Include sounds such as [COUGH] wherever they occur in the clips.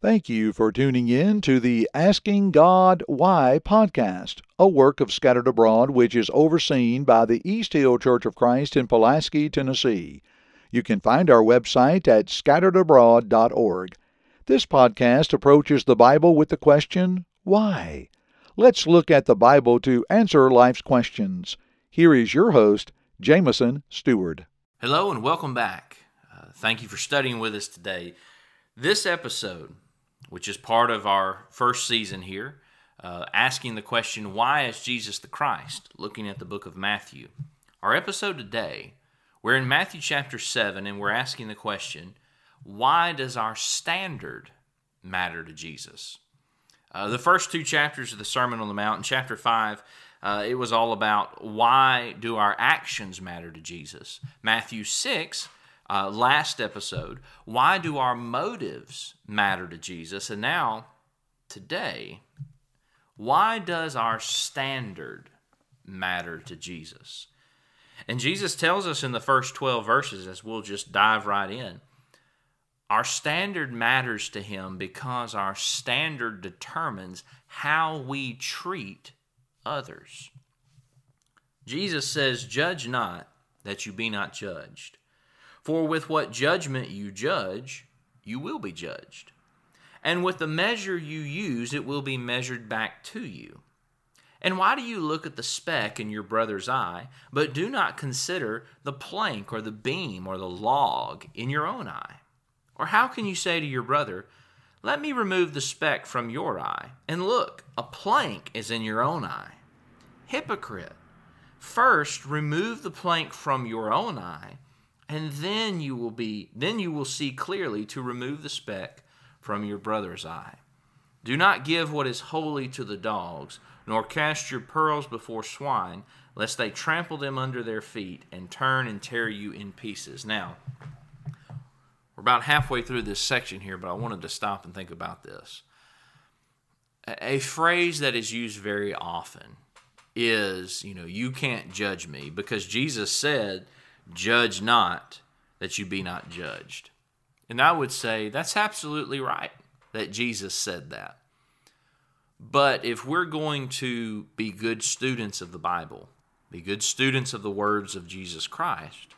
Thank you for tuning in to the Asking God Why podcast, a work of Scattered Abroad which is overseen by the East Hill Church of Christ in Pulaski, Tennessee. You can find our website at scatteredabroad.org. This podcast approaches the Bible with the question, Why? Let's look at the Bible to answer life's questions. Here is your host, Jameson Stewart. Hello and welcome back. Uh, thank you for studying with us today. This episode which is part of our first season here, uh, asking the question, Why is Jesus the Christ? looking at the book of Matthew. Our episode today, we're in Matthew chapter 7, and we're asking the question, Why does our standard matter to Jesus? Uh, the first two chapters of the Sermon on the Mount, in chapter 5, uh, it was all about why do our actions matter to Jesus. Matthew 6 uh, last episode. Why do our motives matter to Jesus? And now, today, why does our standard matter to Jesus? And Jesus tells us in the first 12 verses, as we'll just dive right in, our standard matters to him because our standard determines how we treat others. Jesus says, Judge not that you be not judged. For with what judgment you judge, you will be judged. And with the measure you use, it will be measured back to you. And why do you look at the speck in your brother's eye, but do not consider the plank or the beam or the log in your own eye? Or how can you say to your brother, Let me remove the speck from your eye, and look, a plank is in your own eye? Hypocrite! First, remove the plank from your own eye and then you will be then you will see clearly to remove the speck from your brother's eye. Do not give what is holy to the dogs nor cast your pearls before swine lest they trample them under their feet and turn and tear you in pieces. Now we're about halfway through this section here but i wanted to stop and think about this. A phrase that is used very often is you know you can't judge me because jesus said Judge not that you be not judged. And I would say that's absolutely right that Jesus said that. But if we're going to be good students of the Bible, be good students of the words of Jesus Christ,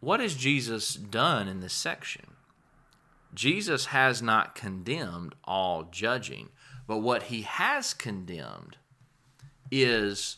what has Jesus done in this section? Jesus has not condemned all judging, but what he has condemned is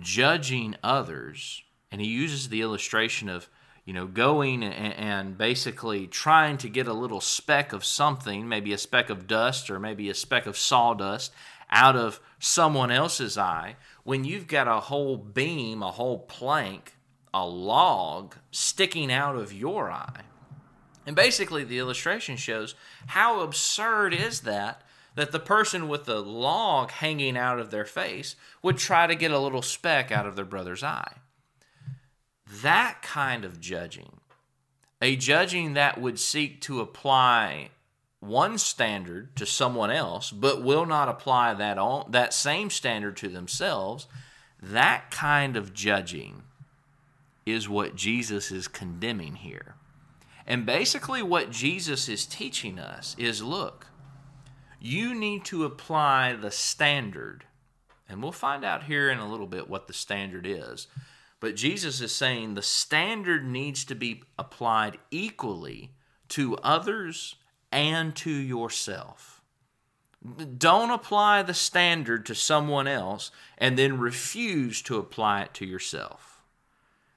judging others and he uses the illustration of you know going and, and, basically trying to get a little speck of something maybe a speck of dust or maybe a speck of sawdust out of someone else's eye when you've got a whole beam a whole plank a log sticking out of your eye. And basically the illustration shows how absurd is that that the person with the log hanging out of their face would try to get a little speck out of their brother's eye that kind of judging, a judging that would seek to apply one standard to someone else, but will not apply that, on, that same standard to themselves, that kind of judging is what Jesus is condemning here. And basically, what Jesus is teaching us is look, you need to apply the standard. And we'll find out here in a little bit what the standard is. But Jesus is saying the standard needs to be applied equally to others and to yourself. Don't apply the standard to someone else and then refuse to apply it to yourself.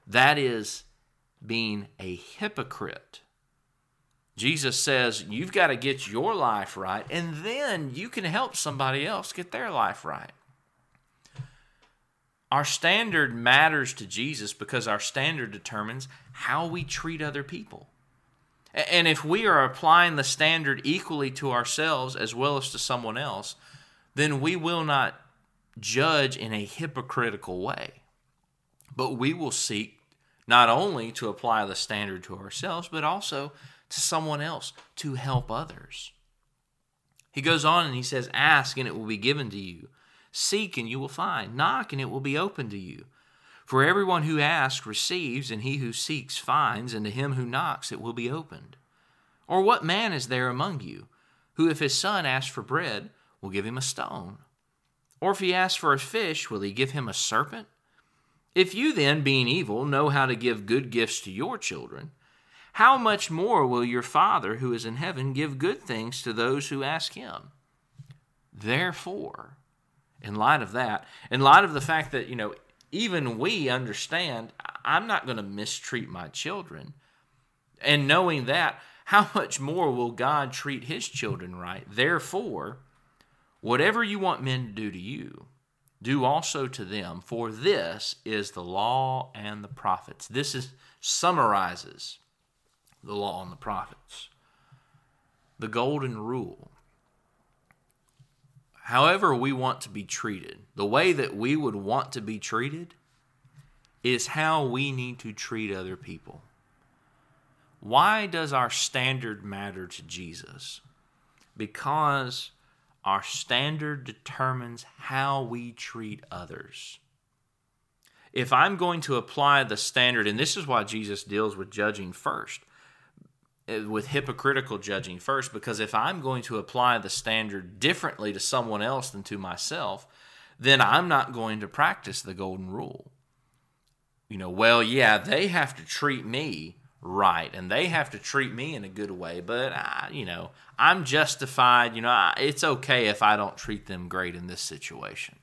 That is being a hypocrite. Jesus says you've got to get your life right, and then you can help somebody else get their life right. Our standard matters to Jesus because our standard determines how we treat other people. And if we are applying the standard equally to ourselves as well as to someone else, then we will not judge in a hypocritical way. But we will seek not only to apply the standard to ourselves, but also to someone else to help others. He goes on and he says, Ask and it will be given to you. Seek and you will find. Knock and it will be open to you. For everyone who asks receives, and he who seeks finds, and to him who knocks it will be opened. Or what man is there among you who, if his son asks for bread, will give him a stone? Or if he asks for a fish, will he give him a serpent? If you then, being evil, know how to give good gifts to your children, how much more will your Father who is in heaven give good things to those who ask him? Therefore, in light of that, in light of the fact that, you know, even we understand I'm not going to mistreat my children, and knowing that, how much more will God treat his children right? Therefore, whatever you want men to do to you, do also to them, for this is the law and the prophets. This is summarizes the law and the prophets. The golden rule. However, we want to be treated, the way that we would want to be treated is how we need to treat other people. Why does our standard matter to Jesus? Because our standard determines how we treat others. If I'm going to apply the standard, and this is why Jesus deals with judging first, Uh, with hypocritical judging first, because if I'm going to apply the standard differently to someone else than to myself, then I'm not going to practice the golden rule. You know, well, yeah, they have to treat me right and they have to treat me in a good way but I, you know i'm justified. You know I, it's okay if i don't treat them great in this situation.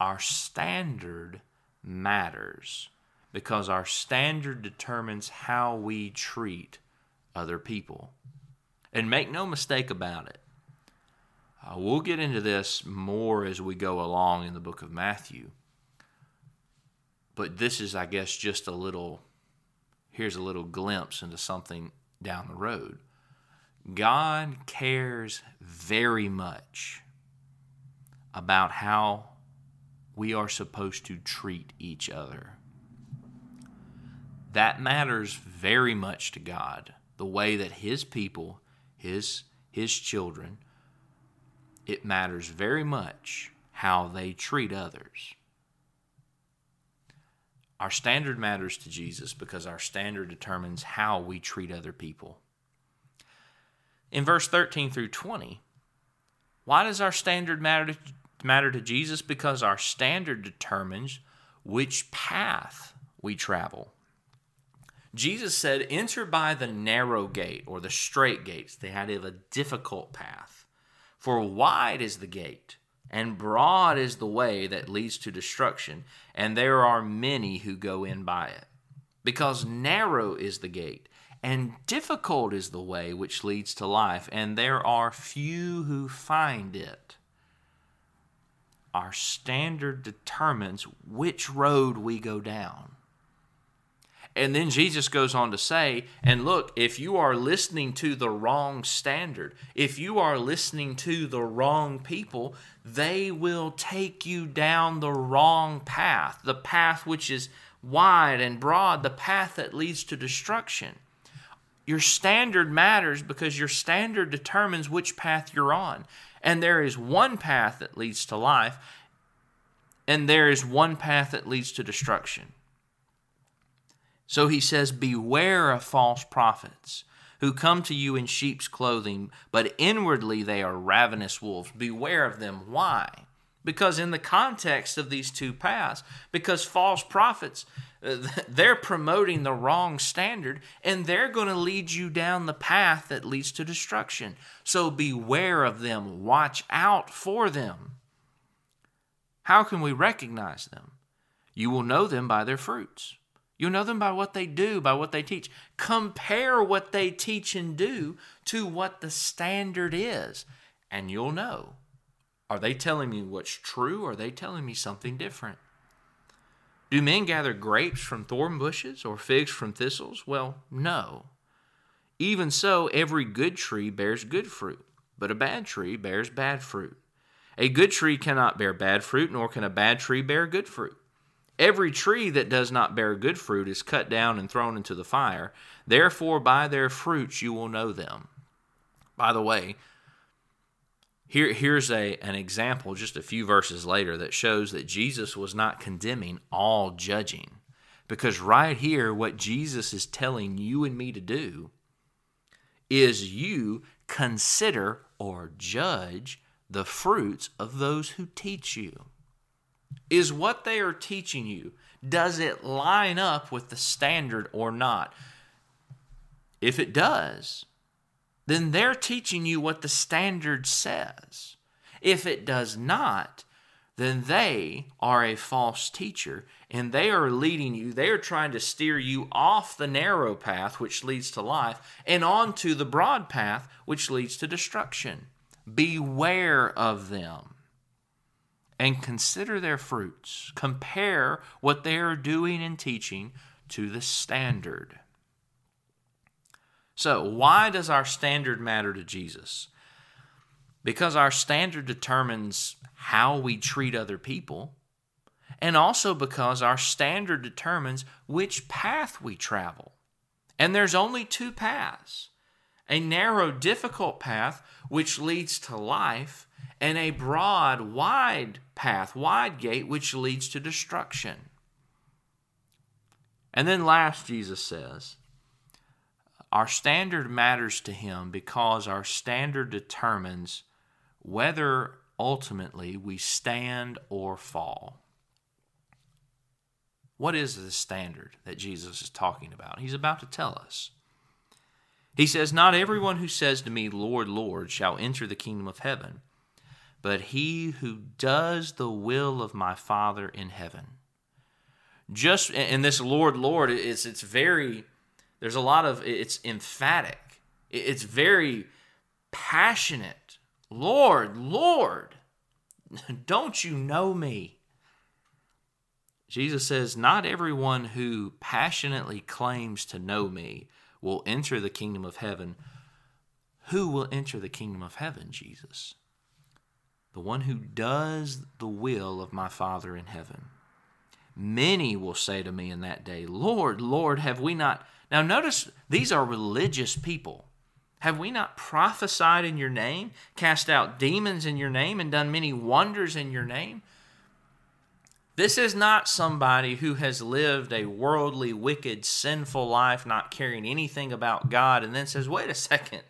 Our standard matters because our standard determines how we treat other people and make no mistake about it uh, we'll get into this more as we go along in the book of matthew but this is, I guess, just a little, here's a little glimpse into something down the road. God cares very much about how we are supposed to treat each other. That matters very much to God. The way that His people, His, His children, it matters very much how they treat others. Our standard matters to Jesus because our standard determines how we treat other people. In verse 13 through 20, why does our standard matter to, matter to Jesus? Because our standard determines which path we travel. Jesus said, Enter by the narrow gate or the strait gates. They had a difficult path. For wide is the gate and broad is the way that leads to destruction, and there are many who go in by it. Because narrow is the gate, and difficult is the way which leads to life, and there are few who find it. Our standard determines which road we go down. And then Jesus goes on to say, and look, if you are listening to the wrong standard, if you are listening to the wrong people, they will take you down the wrong path, the path which is wide and broad, the path that leads to destruction. Your standard matters because your standard determines which path you're on. And there is one path that leads to life, and there is one path that leads to destruction. So he says, Beware of false prophets who come to you in sheep's clothing, but inwardly they are ravenous wolves. Beware of them. Why? Because in the context of these two paths, because false prophets, uh, [LAUGHS] they're promoting the wrong standard and they're going to lead you down the path that leads to destruction. So beware of them. Watch out for them. How can we recognize them? You will know them by their fruits. You'll know them by what they do, by what they teach. Compare what they teach and do to what the standard is, and you'll know. Are they telling me what's true, or are they telling me something different? Do men gather grapes from thorn bushes or figs from thistles? Well, no. Even so, every good tree bears good fruit, but a bad tree bears bad fruit. A good tree cannot bear bad fruit, nor can a bad tree bear good fruit. Every tree that does not bear good fruit is cut down and thrown into the fire. Therefore, by their fruits you will know them. By the way, here, here's a, an example just a few verses later that shows that Jesus was not condemning all judging. Because right here, what Jesus is telling you and me to do is you consider or judge the fruits of those who teach you. Is what they are teaching you, does it line up with the standard or not? If it does, then they're teaching you what the standard says. If it does not, then they are a false teacher and they are leading you, they are trying to steer you off the narrow path which leads to life and onto the broad path which leads to destruction. Beware of them and consider their fruits. Compare what they are doing and teaching to the standard. So, why does our standard matter to Jesus? Because our standard determines how we treat other people, and also because our standard determines which path we travel. And there's only two paths a narrow, difficult path which leads to life, and a broad, wide path, wide gate which leads to destruction. And then last, Jesus says, our standard matters to him because our standard determines whether ultimately we stand or fall. What is the standard that Jesus is talking about? He's about to tell us. He says, Not everyone who says to me, Lord, Lord, shall enter the kingdom of heaven, but he who does the will of my Father in heaven. Just in this Lord, Lord, it's, it's very there's a lot of it's emphatic. It's very passionate. Lord, Lord, [LAUGHS] don't you know me? Jesus says, Not everyone who passionately claims to know me will enter the kingdom of heaven. Who will enter the kingdom of heaven, Jesus? The one who does the will of my Father in heaven. Many will say to me in that day, Lord, Lord, have we not now, notice these are religious people. Have we not prophesied in your name, cast out demons in your name, and done many wonders in your name? This is not somebody who has lived a worldly, wicked, sinful life, not caring anything about God, and then says, Wait a second,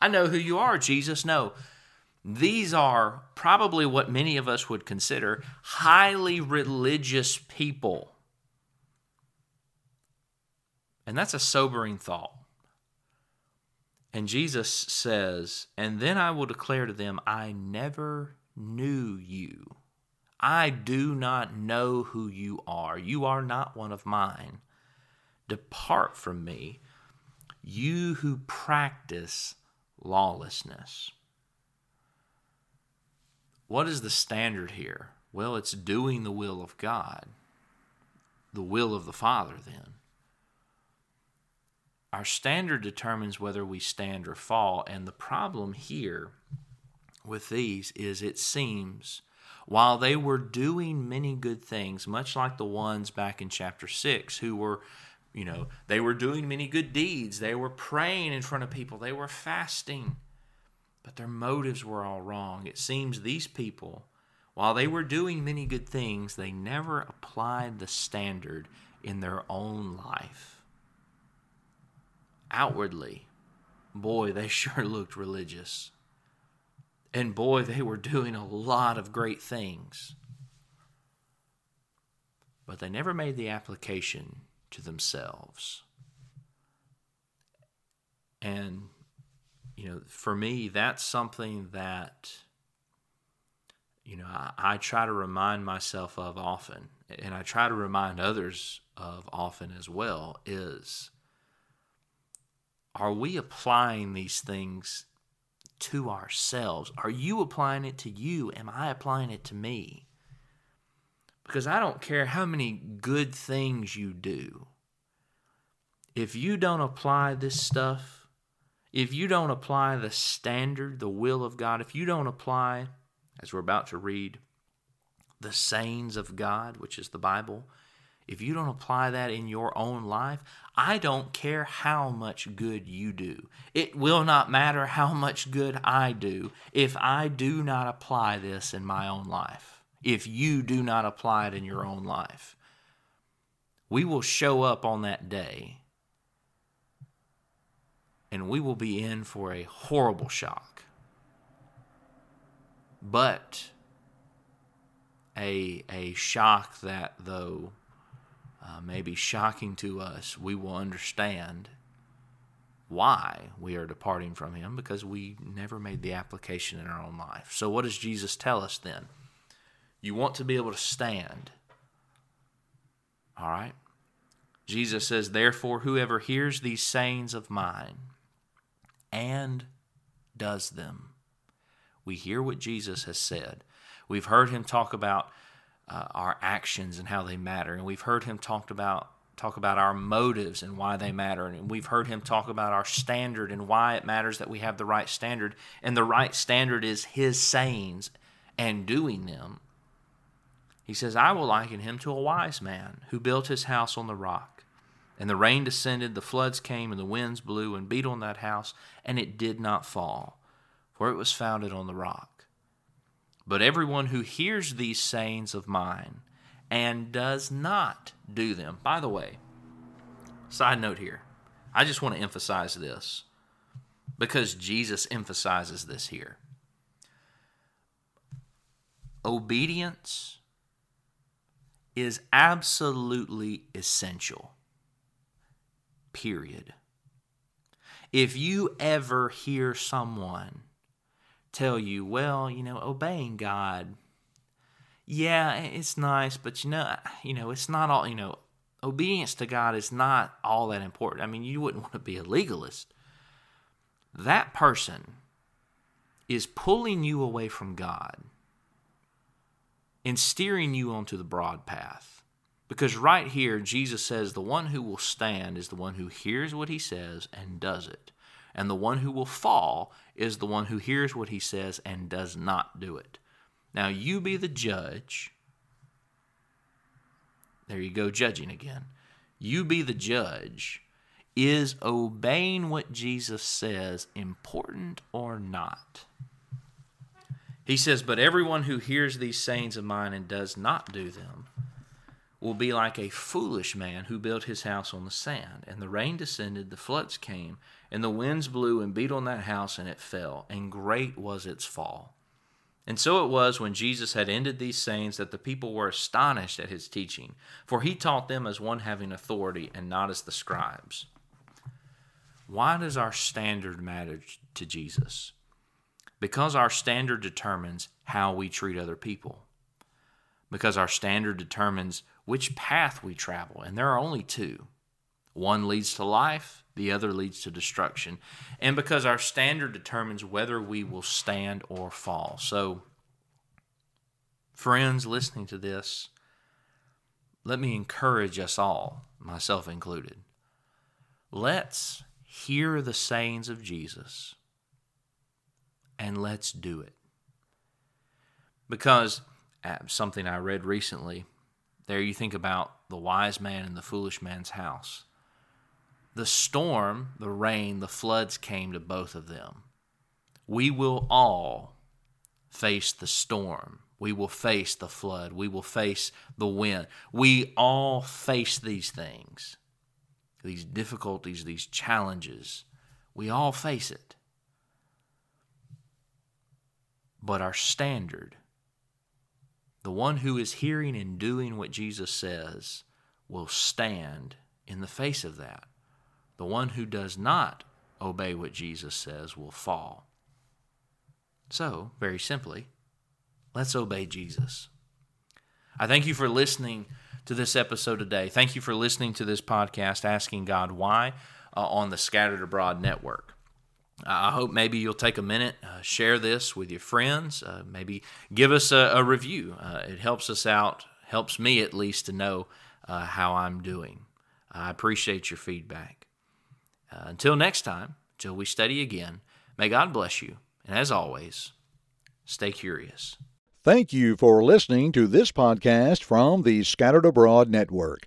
I know who you are, Jesus. No. These are probably what many of us would consider highly religious people and that's a sobering thought. And Jesus says, And then I will declare to them, I never knew you. I do not know who you are. You are not one of mine. Depart from me, you who practice lawlessness. What is the standard here? Well, it's doing the will of God, the will of the Father, then. Our standard determines whether we stand or fall. And the problem here with these is it seems while they were doing many good things, much like the ones back in chapter 6 who were, you know, they were doing many good deeds, they were praying in front of people, they were fasting, but their motives were all wrong. It seems these people, while they were doing many good things, they never applied the standard in their own life outwardly, boy, they [LAUGHS] sure looked religious. And boy, they were doing a lot of great things. But they never made the application to themselves. And, you know, for me, that's something that, you know, I, I try to remind myself of often, and I try to remind others of often as well, is are we applying these things to ourselves? Are you applying it to you? Am I applying it to me? Because I don't care how many good things you do. If you don't apply this stuff, if you don't apply the standard, the will of God, if you don't apply, as we're about to read, the sayings of God, which is the Bible, if you don't apply that in your own life, I don't care how much good you do. It will not matter how much good I do if I do not apply this in my own life. If you do not apply it in your own life. we will show up on that day and we will be in for a horrible shock. But a, a shock that, though uh, may be shocking to us, we will understand why we are departing from Him because we never made the application in our own life. So, what does Jesus tell us then? You want to be able to stand. All right? Jesus says, Therefore, whoever hears these sayings of mine and does them. We hear what Jesus has said. We've heard him talk about uh, our actions and how they matter, and we've heard him talk about talk about our motives and why they matter. And we've heard him talk about our standard and why it matters that we have the right standard. And the right standard is his sayings and doing them. He says, I will liken him to a wise man who built his house on the rock. And the rain descended, the floods came, and the winds blew and beat on that house, and it did not fall, for it was founded on the rock. But everyone who hears these sayings of mine and does not do them. By the way, side note here, I just want to emphasize this because Jesus emphasizes this here. Obedience is absolutely essential. Period. If you ever hear someone tell you, well, you know, obeying God yeah, it's nice, but you know, you know, it's not all, you know, obedience to God is not all that important. I mean, you wouldn't want to be a legalist. That person is pulling you away from God and steering you onto the broad path. Because right here, Jesus says, the one who will stand is the one who hears what he says and does it. And the one who will fall is the one who hears what he says and does not do it. Now you be the judge. There you go, judging again. You be the judge. Is obeying what Jesus says important or not? He says, But everyone who hears these sayings of mine and does not do them will be like a foolish man who built his house on the sand. And the rain descended, the floods came, and the winds blew and beat on that house, and it fell, and great was its fall. And so it was when Jesus had ended these sayings that the people were astonished at his teaching, for he taught them as one having authority and not as the scribes. Why does our standard matter to Jesus? Because our standard determines how we treat other people. Because our standard determines which path we travel, and there are only two. One leads to life, the other leads to destruction. And because our standard determines whether we will stand or fall. So, friends listening to this, let me encourage us all, myself included. Let's hear the sayings of Jesus and let's do it. Because uh, something I read recently, there you think about the wise man and the foolish man's house the storm, the rain, the floods came to both of them. We will all face the storm. We will face the flood. We will face the wind. We all face these things, these difficulties, these challenges. We all face it. But our standard, the one who is hearing and doing what Jesus says, will stand in the face of that. The one who does not obey what Jesus says will fall. So, very simply, let's obey Jesus. I thank you for listening to this episode today. Thank you for listening to this podcast, Asking God Why, uh, on the Scattered Abroad Network. I hope maybe you'll take a minute, uh, share this with your friends, uh, maybe give us a, a review. Uh, it helps us out, helps me at least to know uh, how I'm doing. I appreciate your feedback. Uh, until next time, till we study again, may God bless you. And as always, stay curious. Thank you for listening to this podcast from the Scattered Abroad Network.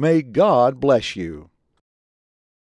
May God bless you.